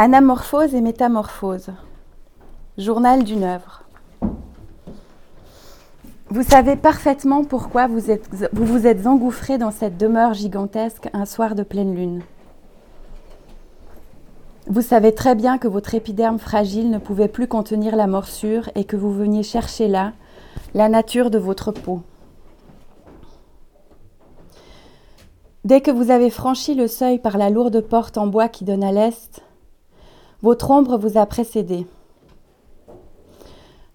Anamorphose et métamorphose. Journal d'une œuvre. Vous savez parfaitement pourquoi vous, vous êtes engouffré dans cette demeure gigantesque un soir de pleine lune. Vous savez très bien que votre épiderme fragile ne pouvait plus contenir la morsure et que vous veniez chercher là la nature de votre peau. Dès que vous avez franchi le seuil par la lourde porte en bois qui donne à l'est, votre ombre vous a précédé.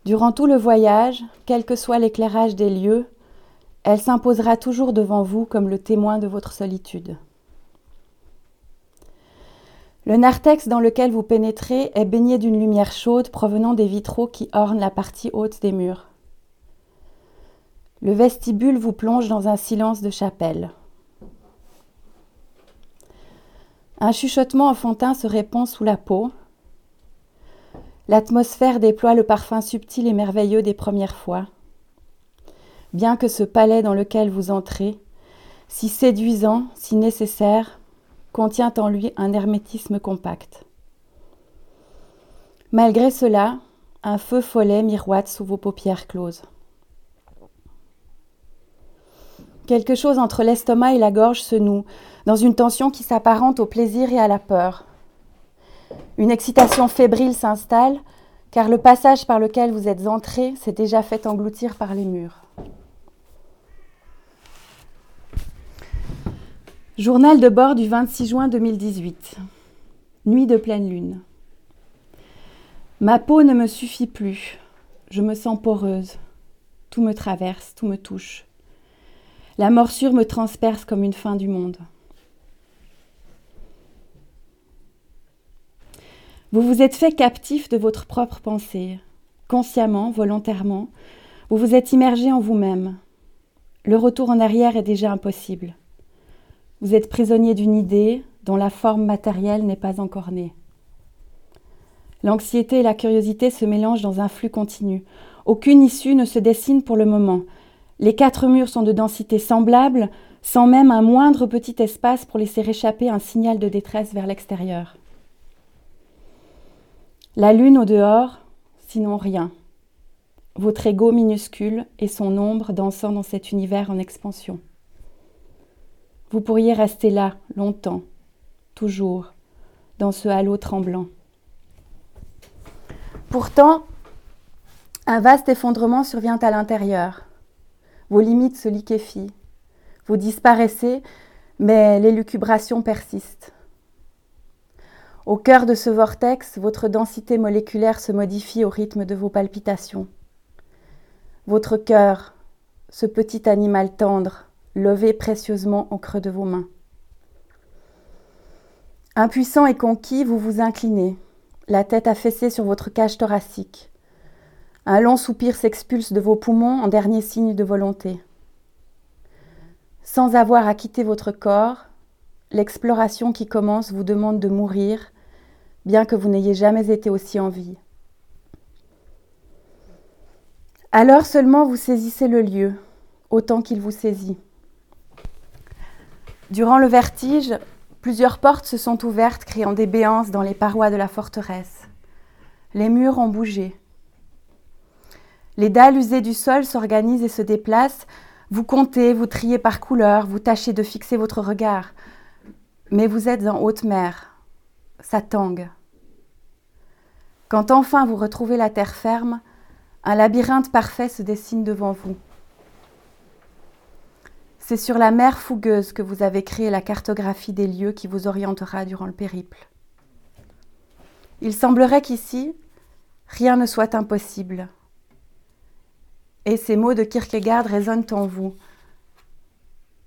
Durant tout le voyage, quel que soit l'éclairage des lieux, elle s'imposera toujours devant vous comme le témoin de votre solitude. Le narthex dans lequel vous pénétrez est baigné d'une lumière chaude provenant des vitraux qui ornent la partie haute des murs. Le vestibule vous plonge dans un silence de chapelle. Un chuchotement enfantin se répand sous la peau. L'atmosphère déploie le parfum subtil et merveilleux des premières fois. Bien que ce palais dans lequel vous entrez, si séduisant, si nécessaire, contient en lui un hermétisme compact. Malgré cela, un feu follet miroite sous vos paupières closes. Quelque chose entre l'estomac et la gorge se noue, dans une tension qui s'apparente au plaisir et à la peur. Une excitation fébrile s'installe, car le passage par lequel vous êtes entré s'est déjà fait engloutir par les murs. Journal de bord du 26 juin 2018. Nuit de pleine lune. Ma peau ne me suffit plus. Je me sens poreuse. Tout me traverse, tout me touche. La morsure me transperce comme une fin du monde. Vous vous êtes fait captif de votre propre pensée. Consciemment, volontairement, vous vous êtes immergé en vous-même. Le retour en arrière est déjà impossible. Vous êtes prisonnier d'une idée dont la forme matérielle n'est pas encore née. L'anxiété et la curiosité se mélangent dans un flux continu. Aucune issue ne se dessine pour le moment. Les quatre murs sont de densité semblable, sans même un moindre petit espace pour laisser échapper un signal de détresse vers l'extérieur. La lune au dehors, sinon rien. Votre ego minuscule et son ombre dansant dans cet univers en expansion. Vous pourriez rester là longtemps, toujours, dans ce halo tremblant. Pourtant, un vaste effondrement survient à l'intérieur vos limites se liquéfient, vous disparaissez, mais l'élucubration persiste. Au cœur de ce vortex, votre densité moléculaire se modifie au rythme de vos palpitations. Votre cœur, ce petit animal tendre, levé précieusement au creux de vos mains. Impuissant et conquis, vous vous inclinez, la tête affaissée sur votre cage thoracique. Un long soupir s'expulse de vos poumons en dernier signe de volonté. Sans avoir à quitter votre corps, l'exploration qui commence vous demande de mourir, bien que vous n'ayez jamais été aussi en vie. Alors seulement vous saisissez le lieu, autant qu'il vous saisit. Durant le vertige, plusieurs portes se sont ouvertes, créant des béances dans les parois de la forteresse. Les murs ont bougé. Les dalles usées du sol s'organisent et se déplacent. Vous comptez, vous triez par couleur, vous tâchez de fixer votre regard. Mais vous êtes en haute mer. Ça tangue. Quand enfin vous retrouvez la terre ferme, un labyrinthe parfait se dessine devant vous. C'est sur la mer fougueuse que vous avez créé la cartographie des lieux qui vous orientera durant le périple. Il semblerait qu'ici, rien ne soit impossible. Et ces mots de Kierkegaard résonnent en vous.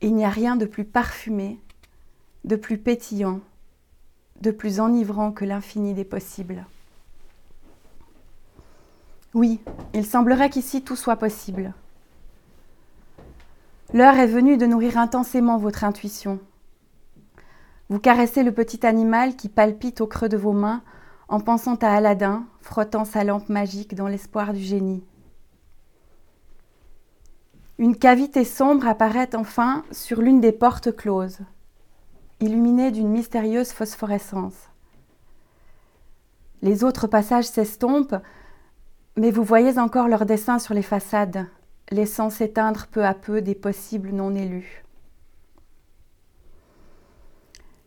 Il n'y a rien de plus parfumé, de plus pétillant, de plus enivrant que l'infini des possibles. Oui, il semblerait qu'ici tout soit possible. L'heure est venue de nourrir intensément votre intuition. Vous caressez le petit animal qui palpite au creux de vos mains en pensant à Aladdin frottant sa lampe magique dans l'espoir du génie. Une cavité sombre apparaît enfin sur l'une des portes closes, illuminée d'une mystérieuse phosphorescence. Les autres passages s'estompent, mais vous voyez encore leurs dessins sur les façades, laissant s'éteindre peu à peu des possibles non élus.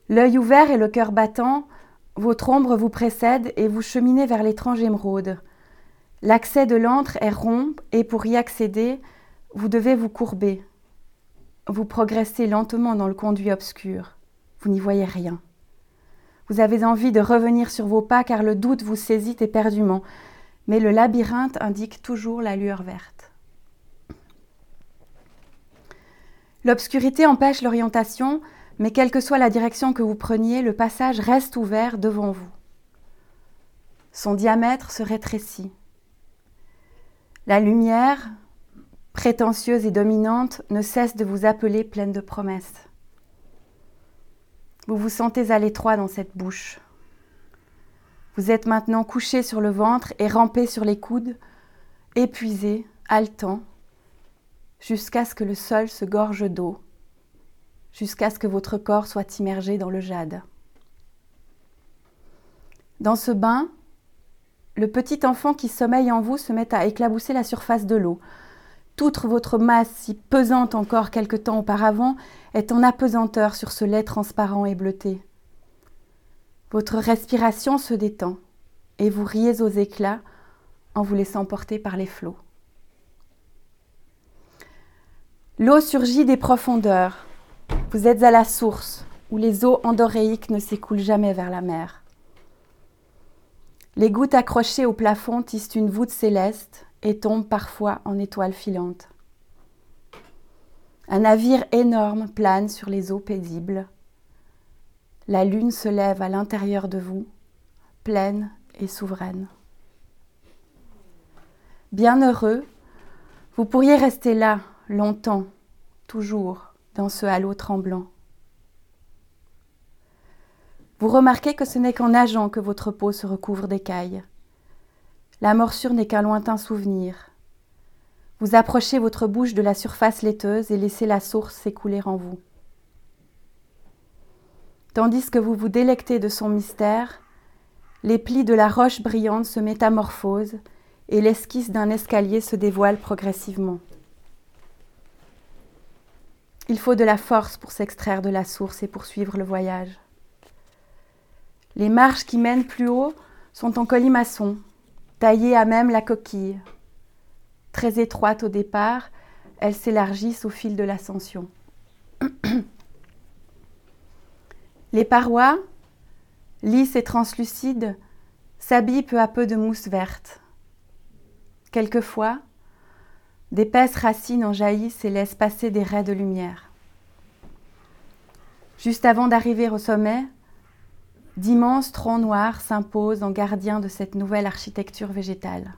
L'œil ouvert et le cœur battant, votre ombre vous précède et vous cheminez vers l'étrange émeraude. L'accès de l'antre est rond et pour y accéder, vous devez vous courber. Vous progressez lentement dans le conduit obscur. Vous n'y voyez rien. Vous avez envie de revenir sur vos pas car le doute vous saisit éperdument, mais le labyrinthe indique toujours la lueur verte. L'obscurité empêche l'orientation, mais quelle que soit la direction que vous preniez, le passage reste ouvert devant vous. Son diamètre se rétrécit. La lumière, prétentieuse et dominante, ne cesse de vous appeler pleine de promesses. Vous vous sentez à l'étroit dans cette bouche. Vous êtes maintenant couché sur le ventre et rampé sur les coudes, épuisé, haletant, jusqu'à ce que le sol se gorge d'eau jusqu'à ce que votre corps soit immergé dans le jade. Dans ce bain, le petit enfant qui sommeille en vous se met à éclabousser la surface de l'eau. Toute votre masse, si pesante encore quelque temps auparavant, est en apesanteur sur ce lait transparent et bleuté. Votre respiration se détend et vous riez aux éclats en vous laissant porter par les flots. L'eau surgit des profondeurs, vous êtes à la source où les eaux endoréiques ne s'écoulent jamais vers la mer. Les gouttes accrochées au plafond tissent une voûte céleste et tombent parfois en étoiles filantes. Un navire énorme plane sur les eaux paisibles. La lune se lève à l'intérieur de vous, pleine et souveraine. Bienheureux, vous pourriez rester là longtemps, toujours, dans ce halo tremblant. Vous remarquez que ce n'est qu'en nageant que votre peau se recouvre d'écailles. La morsure n'est qu'un lointain souvenir. Vous approchez votre bouche de la surface laiteuse et laissez la source s'écouler en vous. Tandis que vous vous délectez de son mystère, les plis de la roche brillante se métamorphosent et l'esquisse d'un escalier se dévoile progressivement. Il faut de la force pour s'extraire de la source et poursuivre le voyage. Les marches qui mènent plus haut sont en colimaçon, taillées à même la coquille. Très étroites au départ, elles s'élargissent au fil de l'ascension. Les parois, lisses et translucides, s'habillent peu à peu de mousse verte. Quelquefois, D'épaisses racines en jaillissent et laissent passer des raies de lumière. Juste avant d'arriver au sommet, d'immenses troncs noirs s'imposent en gardiens de cette nouvelle architecture végétale.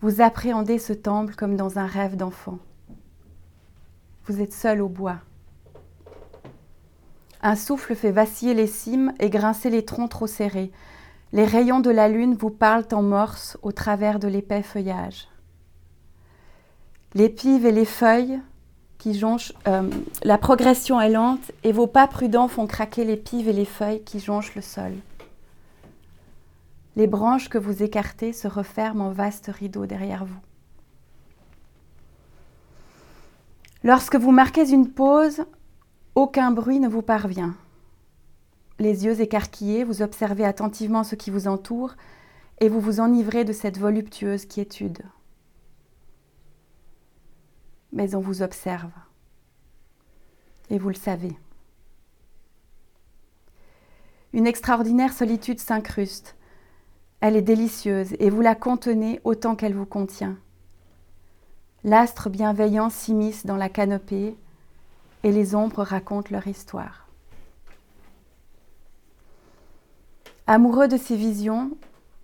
Vous appréhendez ce temple comme dans un rêve d'enfant. Vous êtes seul au bois. Un souffle fait vaciller les cimes et grincer les troncs trop serrés, les rayons de la lune vous parlent en morse au travers de l'épais feuillage. Les et les feuilles euh, la progression est lente et vos pas prudents font craquer les pives et les feuilles qui jonchent le sol. Les branches que vous écartez se referment en vastes rideaux derrière vous. Lorsque vous marquez une pause, aucun bruit ne vous parvient les yeux écarquillés, vous observez attentivement ce qui vous entoure et vous vous enivrez de cette voluptueuse quiétude. Mais on vous observe et vous le savez. Une extraordinaire solitude s'incruste. Elle est délicieuse et vous la contenez autant qu'elle vous contient. L'astre bienveillant s'immisce dans la canopée et les ombres racontent leur histoire. Amoureux de ces visions,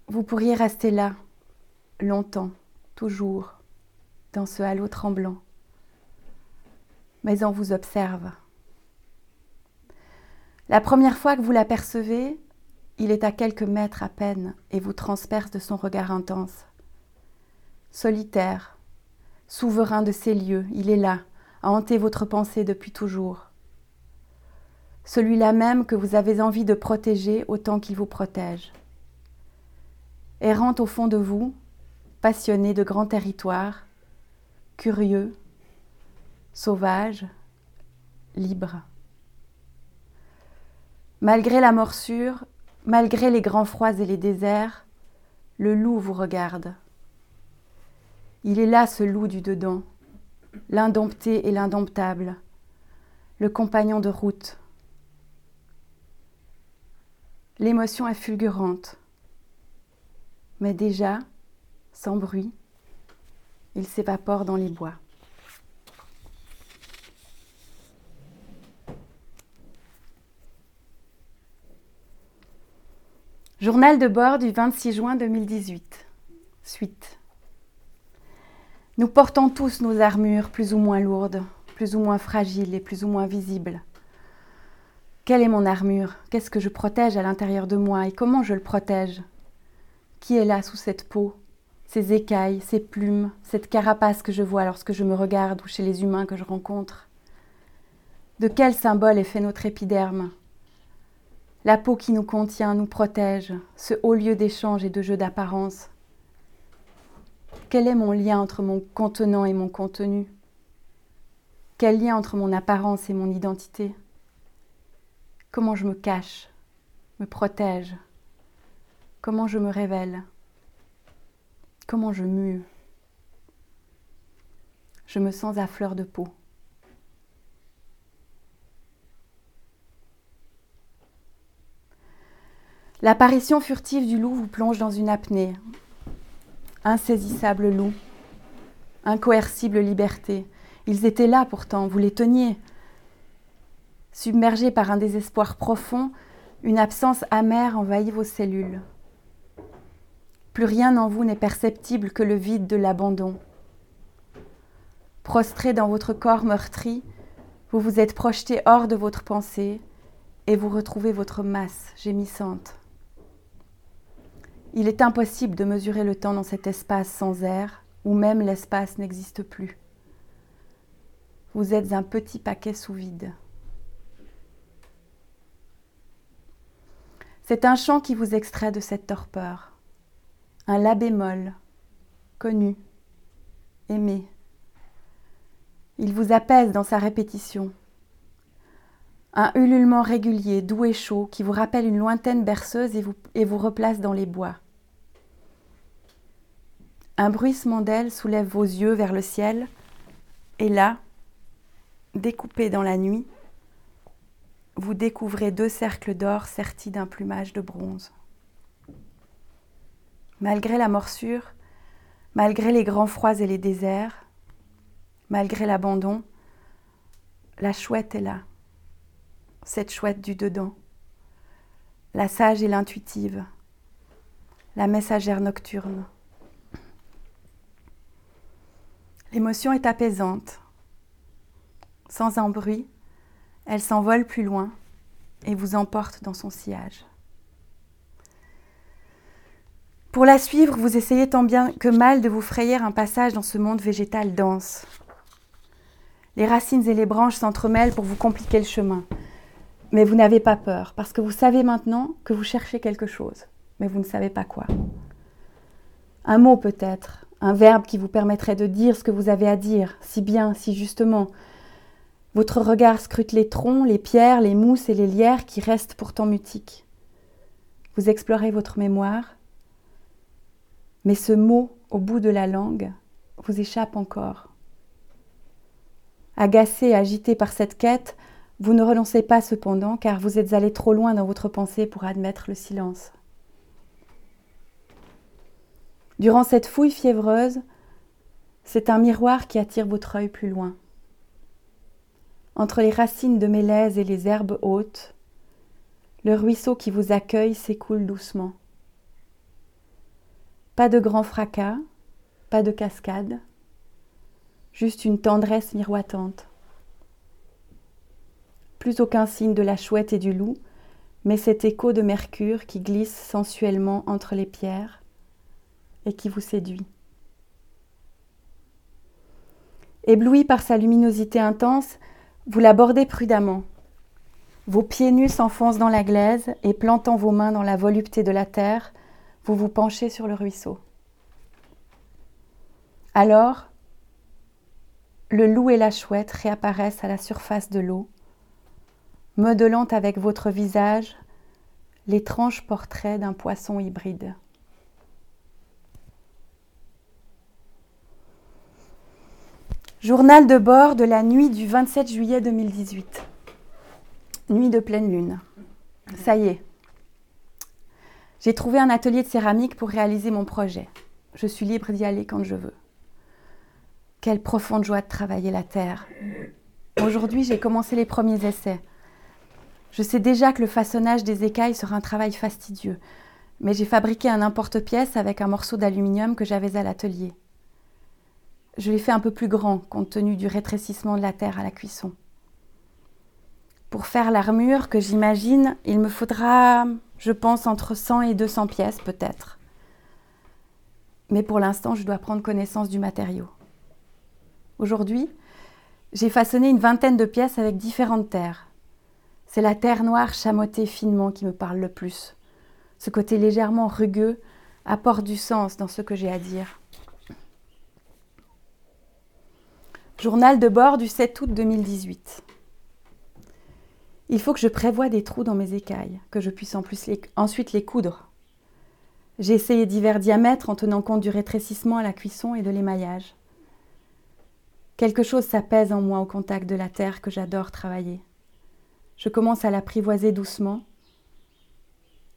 vous pourriez rester là, longtemps, toujours, dans ce halo tremblant. Mais on vous observe. La première fois que vous l'apercevez, il est à quelques mètres à peine et vous transperce de son regard intense. Solitaire, souverain de ces lieux, il est là, à hanter votre pensée depuis toujours. celui-là même que vous avez envie de protéger autant qu'il vous protège. Errant au fond de vous, passionné de grands territoires, curieux, sauvage, libre. Malgré la morsure, malgré les grands froids et les déserts, le loup vous regarde. Il est là ce loup du dedans, l'indompté et l'indomptable, le compagnon de route. L'émotion est fulgurante, mais déjà, sans bruit, il s'évapore dans les bois. Journal de bord du 26 juin 2018. Suite. Nous portons tous nos armures plus ou moins lourdes, plus ou moins fragiles et plus ou moins visibles. Quelle est mon armure? Qu'est-ce que je protège à l'intérieur de moi et comment je le protège? Qui est là sous cette peau? Ces écailles, ces plumes, cette carapace que je vois lorsque je me regarde ou chez les humains que je rencontre? De quel symbole est fait notre épiderme? La peau qui nous contient nous protège, ce haut lieu d'échange et de jeu d'apparence. Quel est mon lien entre mon contenant et mon contenu? Quel lien entre mon apparence et mon identité? Comment je me cache, me protège? Comment je me révèle? Comment je mue? Je me sens à fleur de peau. L'apparition furtive du loup vous plonge dans une apnée. Insaisissable loup, incoercible liberté. Ils étaient là pourtant, vous les teniez. Submergés par un désespoir profond, une absence amère envahit vos cellules. Plus rien en vous n'est perceptible que le vide de l'abandon. Prostré dans votre corps meurtri, vous vous êtes projeté hors de votre pensée et vous retrouvez votre masse gémissante. Il est impossible de mesurer le temps dans cet espace sans air, où même l'espace n'existe plus. Vous êtes un petit paquet sous vide. C'est un chant qui vous extrait de cette torpeur. Un la bémol, connu, aimé. Il vous apaise dans sa répétition. Un ululement régulier, doux et chaud, qui vous rappelle une lointaine berceuse et vous, et vous replace dans les bois. Un bruissement d'ailes soulève vos yeux vers le ciel, et là, découpé dans la nuit, vous découvrez deux cercles d'or sertis d'un plumage de bronze. Malgré la morsure, malgré les grands froids et les déserts, malgré l'abandon, la chouette est là cette chouette du dedans, la sage et l'intuitive, la messagère nocturne. L'émotion est apaisante. Sans un bruit, elle s'envole plus loin et vous emporte dans son sillage. Pour la suivre, vous essayez tant bien que mal de vous frayer un passage dans ce monde végétal dense. Les racines et les branches s'entremêlent pour vous compliquer le chemin. Mais vous n'avez pas peur, parce que vous savez maintenant que vous cherchez quelque chose, mais vous ne savez pas quoi. Un mot peut-être, un verbe qui vous permettrait de dire ce que vous avez à dire, si bien, si justement. Votre regard scrute les troncs, les pierres, les mousses et les lierres qui restent pourtant mutiques. Vous explorez votre mémoire, mais ce mot au bout de la langue vous échappe encore. Agacé, agité par cette quête, vous ne renoncez pas cependant, car vous êtes allé trop loin dans votre pensée pour admettre le silence. Durant cette fouille fiévreuse, c'est un miroir qui attire votre œil plus loin. Entre les racines de mélèze et les herbes hautes, le ruisseau qui vous accueille s'écoule doucement. Pas de grand fracas, pas de cascade, juste une tendresse miroitante plus aucun signe de la chouette et du loup, mais cet écho de Mercure qui glisse sensuellement entre les pierres et qui vous séduit. Ébloui par sa luminosité intense, vous l'abordez prudemment. Vos pieds nus s'enfoncent dans la glaise et plantant vos mains dans la volupté de la terre, vous vous penchez sur le ruisseau. Alors, le loup et la chouette réapparaissent à la surface de l'eau, modelant avec votre visage l'étrange portrait d'un poisson hybride. Journal de bord de la nuit du 27 juillet 2018. Nuit de pleine lune. Ça y est. J'ai trouvé un atelier de céramique pour réaliser mon projet. Je suis libre d'y aller quand je veux. Quelle profonde joie de travailler la terre. Aujourd'hui, j'ai commencé les premiers essais. Je sais déjà que le façonnage des écailles sera un travail fastidieux, mais j'ai fabriqué un emporte-pièce avec un morceau d'aluminium que j'avais à l'atelier. Je l'ai fait un peu plus grand compte tenu du rétrécissement de la terre à la cuisson. Pour faire l'armure que j'imagine, il me faudra, je pense, entre 100 et 200 pièces peut-être. Mais pour l'instant, je dois prendre connaissance du matériau. Aujourd'hui, j'ai façonné une vingtaine de pièces avec différentes terres. C'est la terre noire chamottée finement qui me parle le plus. Ce côté légèrement rugueux apporte du sens dans ce que j'ai à dire. Journal de bord du 7 août 2018. Il faut que je prévoie des trous dans mes écailles, que je puisse en plus ensuite les coudre. J'ai essayé divers diamètres en tenant compte du rétrécissement à la cuisson et de l'émaillage. Quelque chose s'apaise en moi au contact de la terre que j'adore travailler. Je commence à l'apprivoiser doucement.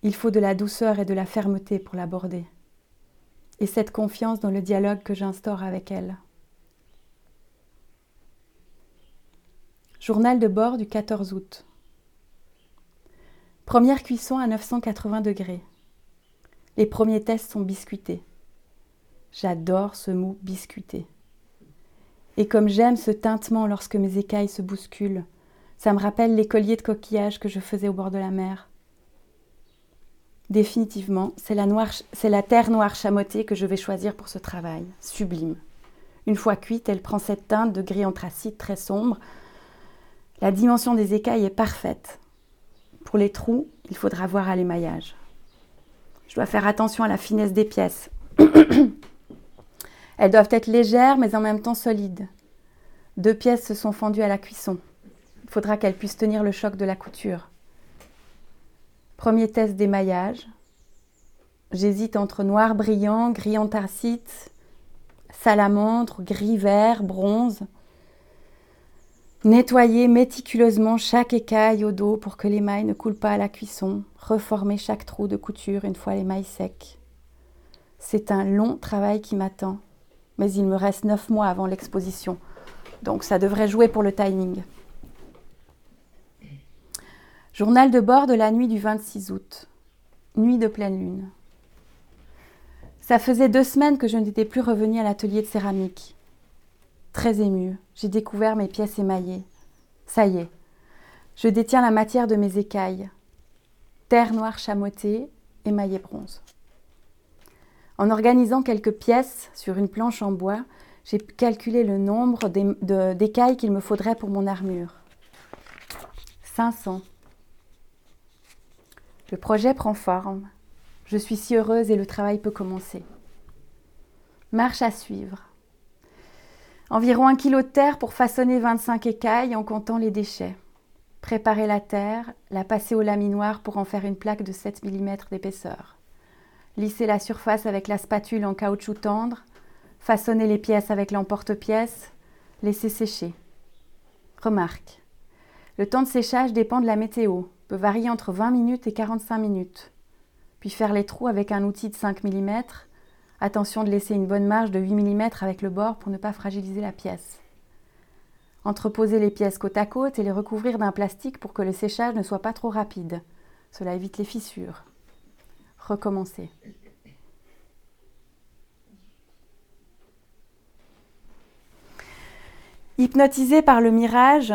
Il faut de la douceur et de la fermeté pour l'aborder. Et cette confiance dans le dialogue que j'instaure avec elle. Journal de bord du 14 août. Première cuisson à 980 degrés. Les premiers tests sont biscuités. J'adore ce mot biscuité. Et comme j'aime ce tintement lorsque mes écailles se bousculent, ça me rappelle les colliers de coquillages que je faisais au bord de la mer. Définitivement, c'est la, terre noire chamottée que je vais choisir pour ce travail. Sublime. Une fois cuite, elle prend cette teinte de gris anthracite très sombre, la dimension des écailles est parfaite. Pour les trous, il faudra voir à l'émaillage. Je dois faire attention à la finesse des pièces. Elles doivent être légères mais en même temps solides. Deux pièces se sont fendues à la cuisson. Il faudra qu'elles puissent tenir le choc de la couture. Premier test d'émaillage. J'hésite entre noir brillant, gris anthracite, salamandre, gris vert, bronze. Nettoyer méticuleusement chaque écaille au dos pour que l'émail ne coule pas à la cuisson. Reformer chaque trou de couture une fois l'émail sec. C'est un long travail qui m'attend, mais il me reste neuf mois avant l'exposition, donc ça devrait jouer pour le timing. Journal de bord de la nuit du 26 août. Nuit de pleine lune. Ça faisait deux semaines que je n'étais plus revenue à l'atelier de céramique. Très émue, j'ai découvert mes pièces émaillées. Ça y est, je détiens la matière de mes écailles. Terre noire chamottée, émaillée bronze. En organisant quelques pièces sur une planche en bois, j'ai calculé le nombre d'écailles qu'il me faudrait pour mon armure. 500. Le projet prend forme. Je suis si heureuse et le travail peut commencer. Marche à suivre. Environ un kilo de terre pour façonner 25 écailles en comptant les déchets. Préparer la terre, la passer au laminoir pour en faire une plaque de 7 mm d'épaisseur. Lisser la surface avec la spatule en caoutchouc tendre. Façonner les pièces avec l'emporte-pièce. Laisser sécher. Remarque. Le temps de séchage dépend de la météo, peut varier entre 20 minutes et 45 minutes. Puis faire les trous avec un outil de 5 mm Attention de laisser une bonne marge de 8 mm avec le bord pour ne pas fragiliser la pièce. Entreposer les pièces côte à côte et les recouvrir d'un plastique pour que le séchage ne soit pas trop rapide. Cela évite les fissures. Recommencer. Hypnotisé par le mirage,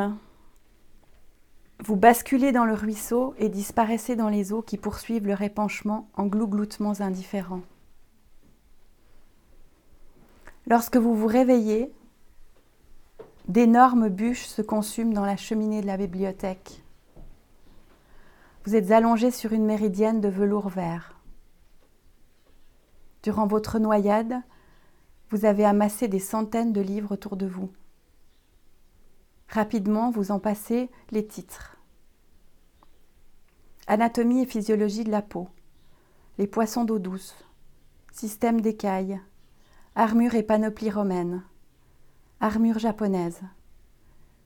vous basculez dans le ruisseau et disparaissez dans les eaux qui poursuivent le répanchement en glougloutements indifférents. Lorsque vous vous réveillez, d'énormes bûches se consument dans la cheminée de la bibliothèque. Vous êtes allongé sur une méridienne de velours vert. Durant votre noyade, vous avez amassé des centaines de livres autour de vous. Rapidement, vous en passez les titres. Anatomie et physiologie de la peau, les poissons d'eau douce, système d'écailles, armure et panoplie romaine, armure japonaise,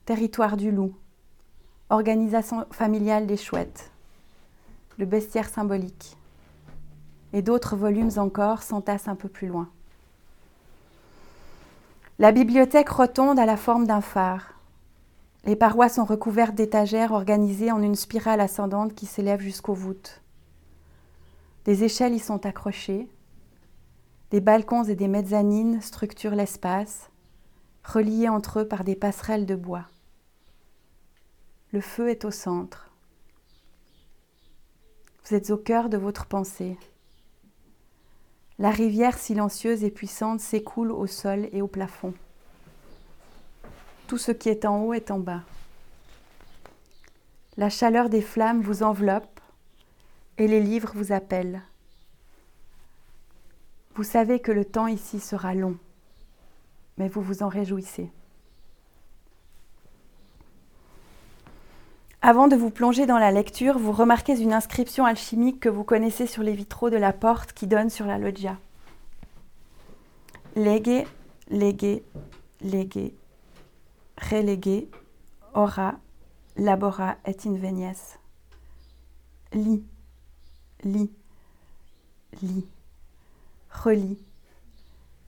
territoire du loup, organisation familiale des chouettes, le bestiaire symbolique, et d'autres volumes encore s'entassent un peu plus loin. La bibliothèque rotonde a la forme d'un phare. Les parois sont recouvertes d'étagères organisées en une spirale ascendante qui s'élève jusqu'aux voûtes. Des échelles y sont accrochées. Des balcons et des mezzanines structurent l'espace, reliés entre eux par des passerelles de bois. Le feu est au centre. Vous êtes au cœur de votre pensée. La rivière silencieuse et puissante s'écoule au sol et au plafond. Tout ce qui est en haut est en bas. La chaleur des flammes vous enveloppe et les livres vous appellent. Vous savez que le temps ici sera long, mais vous vous en réjouissez. Avant de vous plonger dans la lecture, vous remarquez une inscription alchimique que vous connaissez sur les vitraux de la porte qui donne sur la loggia. Lege, lege, lege, relege, ora, labora et invenies. Lis, lis, lis, relis,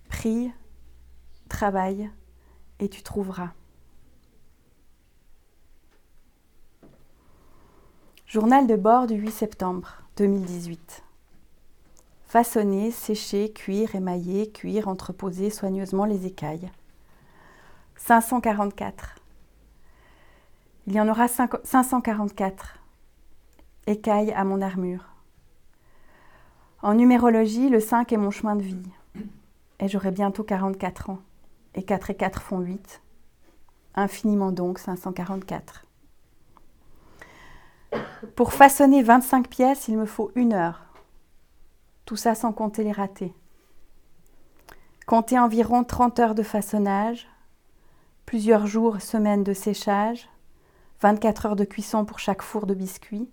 prie, travaille, et tu trouveras. Journal de bord du 8 septembre 2018. Façonner, sécher, cuire, émailler, cuire, entreposer soigneusement les écailles. 544. Il y en aura 544 écailles à mon armure. En numérologie, le 5 est mon chemin de vie. Et j'aurai bientôt 44 ans. Et 4 et 4 font 8. Infiniment donc 544. Pour façonner 25 pièces, il me faut une heure. Tout ça sans compter les ratés. Compter environ 30 heures de façonnage, plusieurs jours, semaines de séchage, 24 heures de cuisson pour chaque four de biscuits.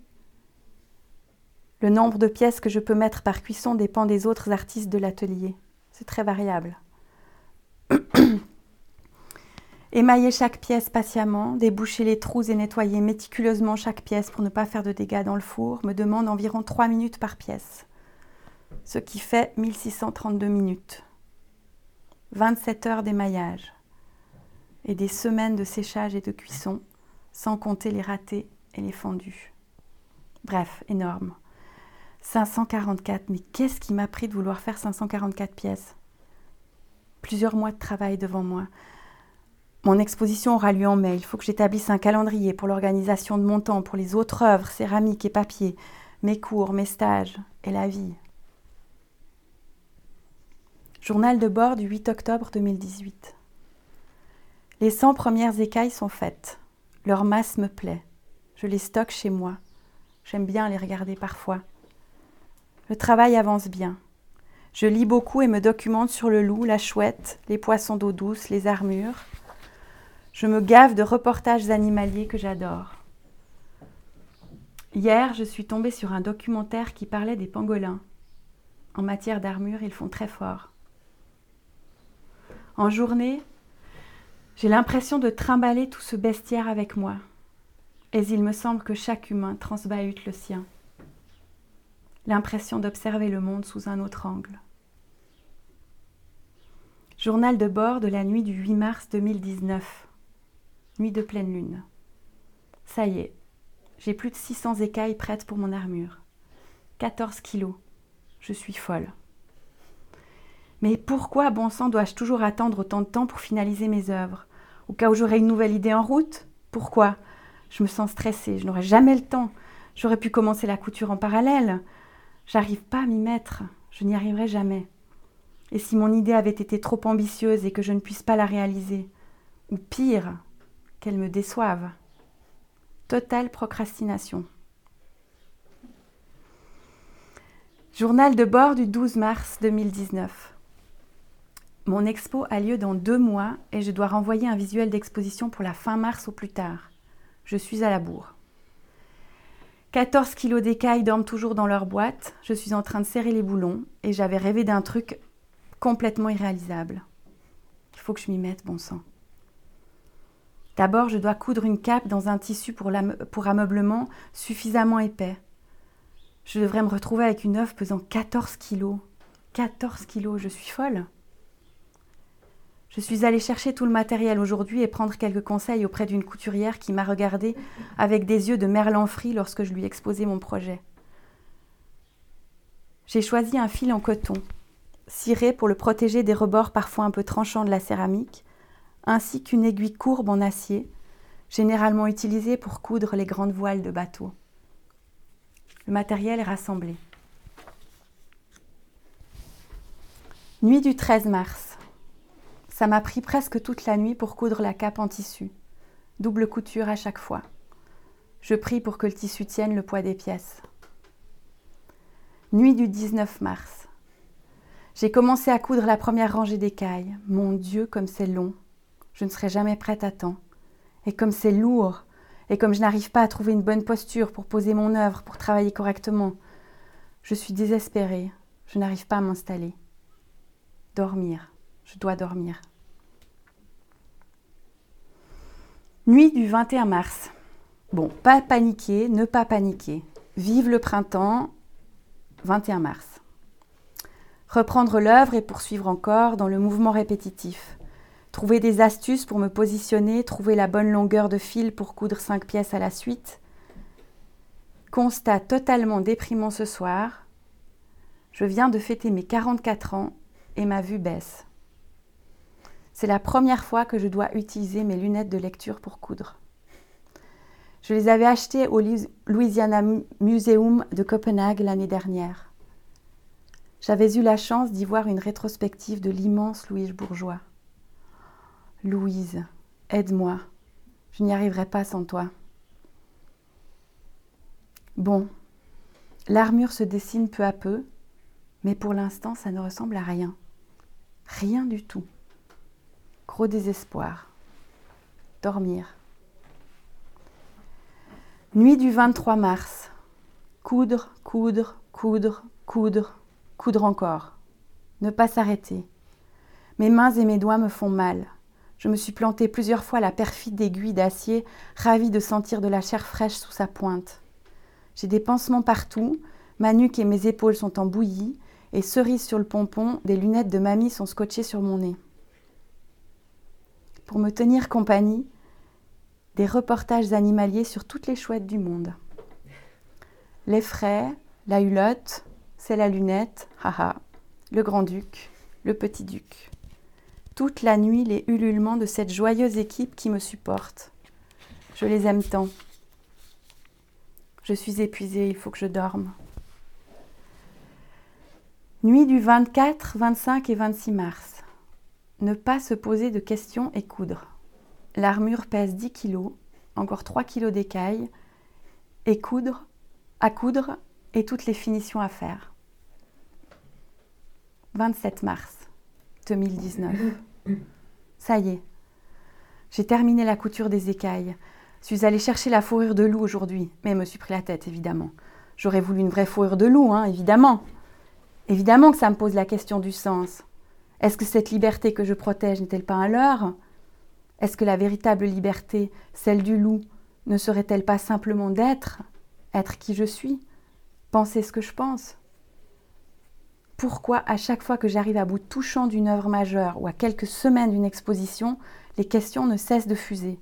Le nombre de pièces que je peux mettre par cuisson dépend des autres artistes de l'atelier. C'est très variable. Émailler chaque pièce patiemment, déboucher les trous et nettoyer méticuleusement chaque pièce pour ne pas faire de dégâts dans le four me demande environ 3 minutes par pièce, ce qui fait 1632 minutes. 27 heures d'émaillage et des semaines de séchage et de cuisson, sans compter les ratés et les fendus. Bref, énorme. 544, mais qu'est-ce qui m'a pris de vouloir faire 544 pièces? Plusieurs mois de travail devant moi. Mon exposition aura lieu en mai. Il faut que j'établisse un calendrier pour l'organisation de mon temps, pour les autres œuvres, céramiques et papier, mes cours, mes stages et la vie. Journal de bord du 8 octobre 2018. Les 100 premières écailles sont faites. Leur masse me plaît. Je les stocke chez moi. J'aime bien les regarder parfois. Le travail avance bien. Je lis beaucoup et me documente sur le loup, la chouette, les poissons d'eau douce, les armures. Je me gave de reportages animaliers que j'adore. Hier, je suis tombée sur un documentaire qui parlait des pangolins. En matière d'armure, ils font très fort. En journée, j'ai l'impression de trimballer tout ce bestiaire avec moi. Et il me semble que chaque humain transbahute le sien. L'impression d'observer le monde sous un autre angle. Journal de bord de la nuit du 8 mars 2019 nuit de pleine lune. Ça y est, j'ai plus de 600 écailles prêtes pour mon armure. 14 kilos. Je suis folle. Mais pourquoi, bon sang, dois-je toujours attendre autant de temps pour finaliser mes œuvres? Au cas où j'aurais une nouvelle idée en route? Pourquoi? Je me sens stressée, je n'aurai jamais le temps. J'aurais pu commencer la couture en parallèle. J'arrive pas à m'y mettre, je n'y arriverai jamais. Et si mon idée avait été trop ambitieuse et que je ne puisse pas la réaliser? Ou pire, qu'elles me déçoivent. Totale procrastination. Journal de bord du 12 mars 2019. Mon expo a lieu dans deux mois et je dois renvoyer un visuel d'exposition pour la fin mars au plus tard. Je suis à la bourre. 14 kilos d'écailles dorment toujours dans leur boîte. Je suis en train de serrer les boulons et j'avais rêvé d'un truc complètement irréalisable. Il faut que je m'y mette, bon sang. D'abord, je dois coudre une cape dans un tissu pour, pour ameublement suffisamment épais. Je devrais me retrouver avec une œuvre pesant 14 kilos. 14 kilos, je suis folle. Je suis allée chercher tout le matériel aujourd'hui et prendre quelques conseils auprès d'une couturière qui m'a regardée avec des yeux de merlan frit lorsque je lui exposais mon projet. J'ai choisi un fil en coton, ciré pour le protéger des rebords parfois un peu tranchants de la céramique, ainsi qu'une aiguille courbe en acier, généralement utilisée pour coudre les grandes voiles de bateaux. Le matériel est rassemblé. Nuit du 13 mars. Ça m'a pris presque toute la nuit pour coudre la cape en tissu. Double couture à chaque fois. Je prie pour que le tissu tienne le poids des pièces. Nuit du 19 mars. J'ai commencé à coudre la première rangée d'écailles. Mon Dieu, comme c'est long. Je ne serai jamais prête à temps. Et comme c'est lourd, et comme je n'arrive pas à trouver une bonne posture pour poser mon œuvre, pour travailler correctement, je suis désespérée. Je n'arrive pas à m'installer. Dormir. Je dois dormir. Nuit du 21 mars. Bon, pas paniquer, ne pas paniquer. Vive le printemps, 21 mars. Reprendre l'œuvre et poursuivre encore dans le mouvement répétitif trouver des astuces pour me positionner, trouver la bonne longueur de fil pour coudre cinq pièces à la suite. Constat totalement déprimant ce soir. Je viens de fêter mes 44 ans et ma vue baisse. C'est la première fois que je dois utiliser mes lunettes de lecture pour coudre. Je les avais achetées au Louisiana Museum de Copenhague l'année dernière. J'avais eu la chance d'y voir une rétrospective de l'immense Louis Bourgeois. Louise, aide-moi. Je n'y arriverai pas sans toi. Bon, l'armure se dessine peu à peu, mais pour l'instant, ça ne ressemble à rien. Rien du tout. Gros désespoir. Dormir. Nuit du 23 mars. Coudre, coudre, coudre, coudre, coudre encore. Ne pas s'arrêter. Mes mains et mes doigts me font mal. Je me suis planté plusieurs fois la perfide aiguille d'acier, ravie de sentir de la chair fraîche sous sa pointe. J'ai des pansements partout, ma nuque et mes épaules sont en bouillie, et cerise sur le pompon, des lunettes de mamie sont scotchées sur mon nez. Pour me tenir compagnie, des reportages animaliers sur toutes les chouettes du monde. Les frais, la hulotte, c'est la lunette, haha, le grand-duc, le petit-duc toute la nuit les ululements de cette joyeuse équipe qui me supporte. Je les aime tant. Je suis épuisée, il faut que je dorme. Nuit du 24, 25 et 26 mars. Ne pas se poser de questions et coudre. L'armure pèse 10 kilos, encore 3 kilos d'écailles, et coudre, à coudre et toutes les finitions à faire. 27 mars. 2019. Ça y est, j'ai terminé la couture des écailles. Je suis allée chercher la fourrure de loup aujourd'hui, mais me suis pris la tête, évidemment. J'aurais voulu une vraie fourrure de loup, hein, évidemment. Évidemment que ça me pose la question du sens. Est-ce que cette liberté que je protège n'est-elle pas un leurre? Est-ce que la véritable liberté, celle du loup, ne serait-elle pas simplement d'être, être qui je suis, penser ce que je pense? Pourquoi à chaque fois que j'arrive à bout touchant d'une œuvre majeure ou à quelques semaines d'une exposition, les questions ne cessent de fuser?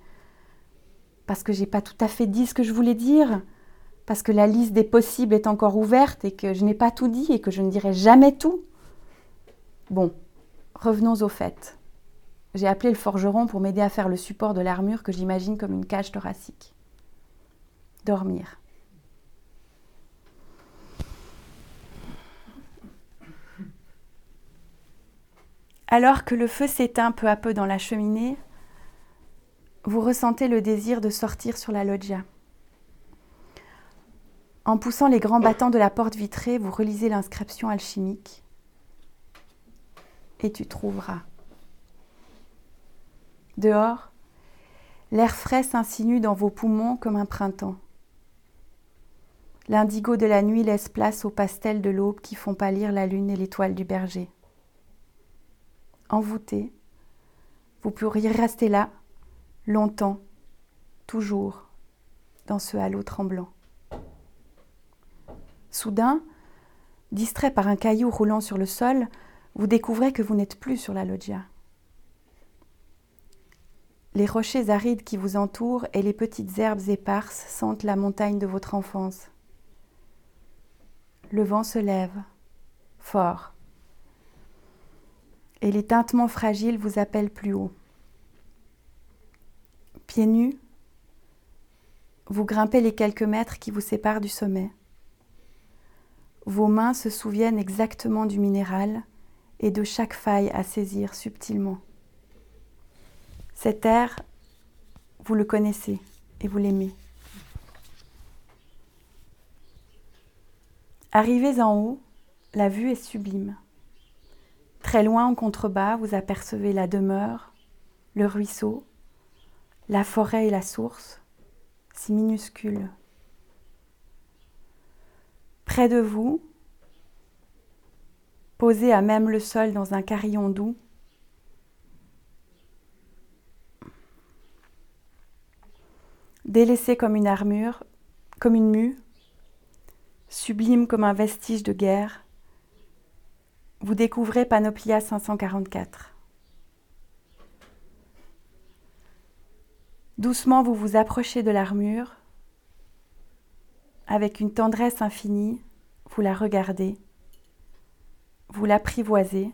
Parce que j'ai pas tout à fait dit ce que je voulais dire, parce que la liste des possibles est encore ouverte et que je n'ai pas tout dit et que je ne dirai jamais tout? Bon, revenons au fait. J'ai appelé le forgeron pour m'aider à faire le support de l'armure que j'imagine comme une cage thoracique. Dormir. Alors que le feu s'éteint peu à peu dans la cheminée, vous ressentez le désir de sortir sur la loggia. En poussant les grands battants de la porte vitrée, vous relisez l'inscription alchimique et tu trouveras. Dehors, l'air frais s'insinue dans vos poumons comme un printemps. L'indigo de la nuit laisse place aux pastels de l'aube qui font pâlir la lune et l'étoile du berger. Envoûté, vous pourriez rester là, longtemps, toujours, dans ce halo tremblant. Soudain, distrait par un caillou roulant sur le sol, vous découvrez que vous n'êtes plus sur la loggia. Les rochers arides qui vous entourent et les petites herbes éparses sentent la montagne de votre enfance. Le vent se lève, fort, et les tintements fragiles vous appellent plus haut. Pieds nus, vous grimpez les quelques mètres qui vous séparent du sommet. Vos mains se souviennent exactement du minéral et de chaque faille à saisir subtilement. Cet air, vous le connaissez et vous l'aimez. Arrivés en haut, la vue est sublime. Très loin en contrebas, vous apercevez la demeure, le ruisseau, la forêt et la source, si minuscules. Près de vous, posé à même le sol dans un carillon doux, délaissé comme une armure, comme une mue, sublime comme un vestige de guerre, vous découvrez Panoplia 544. Doucement, vous vous approchez de l'armure. Avec une tendresse infinie, vous la regardez, vous l'apprivoisez.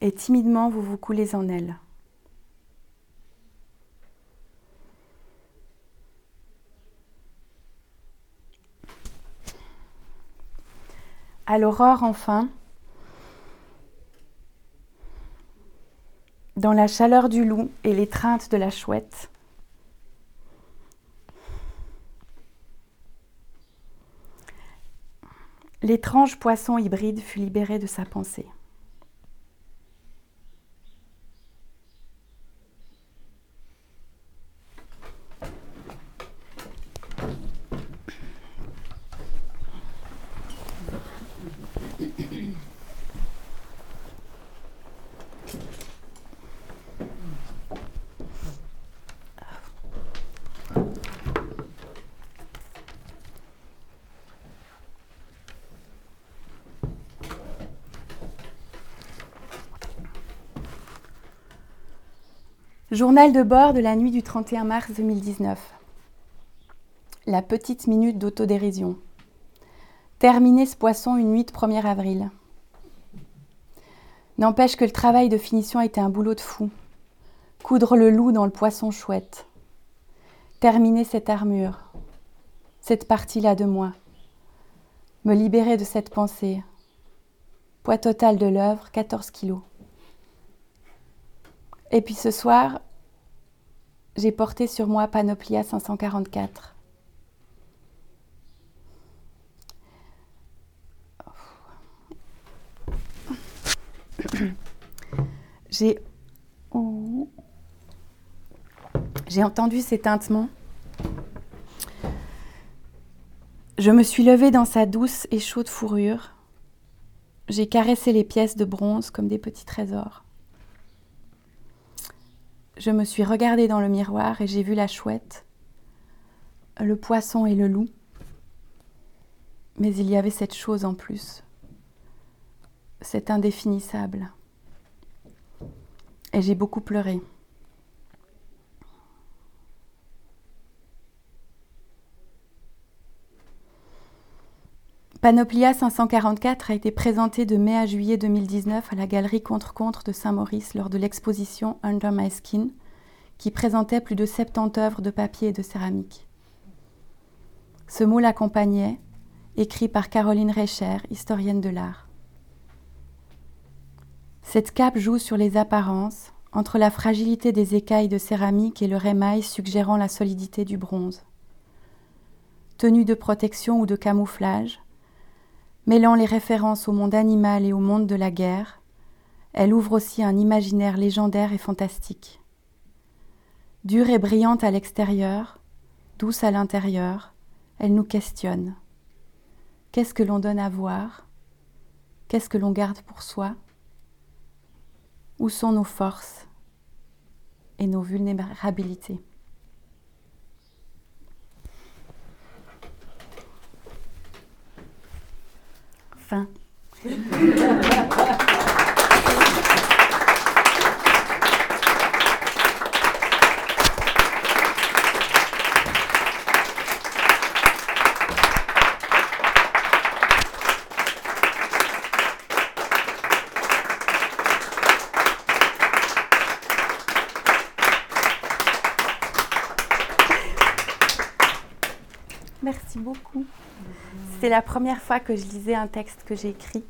Et timidement, vous vous coulez en elle. À l'aurore enfin, dans la chaleur du loup et l'étreinte de la chouette, l'étrange poisson hybride fut libéré de sa pensée. Journal de bord de la nuit du 31 mars 2019. La petite minute d'autodérision. Terminer ce poisson une nuit de 1er avril. N'empêche que le travail de finition était un boulot de fou. Coudre le loup dans le poisson chouette. Terminer cette armure. Cette partie-là de moi. Me libérer de cette pensée. Poids total de l'œuvre, 14 kilos. Et puis ce soir, j'ai porté sur moi Panoplia 544. J'ai j'ai entendu ces tintements. Je me suis levée dans sa douce et chaude fourrure. J'ai caressé les pièces de bronze comme des petits trésors. Je me suis regardée dans le miroir et j'ai vu la chouette, le poisson et le loup. Mais il y avait cette chose en plus, cet indéfinissable. Et j'ai beaucoup pleuré. Panoplia 544 a été présenté de mai à juillet 2019 à la galerie Contre-Contre de Saint-Maurice lors de l'exposition Under My Skin, qui présentait plus de 70 œuvres de papier et de céramique. Ce mot l'accompagnait, écrit par Caroline Recher, historienne de l'art. Cette cape joue sur les apparences entre la fragilité des écailles de céramique et le rémail suggérant la solidité du bronze. Tenue de protection ou de camouflage, mêlant les références au monde animal et au monde de la guerre, elle ouvre aussi un imaginaire légendaire et fantastique. Dure et brillante à l'extérieur, douce à l'intérieur, elle nous questionne. Qu'est-ce que l'on donne à voir? Qu'est-ce que l'on garde pour soi? Où sont nos forces et nos vulnérabilités? Merci beaucoup. C'est la première fois que je lisais un texte que j'ai écrit.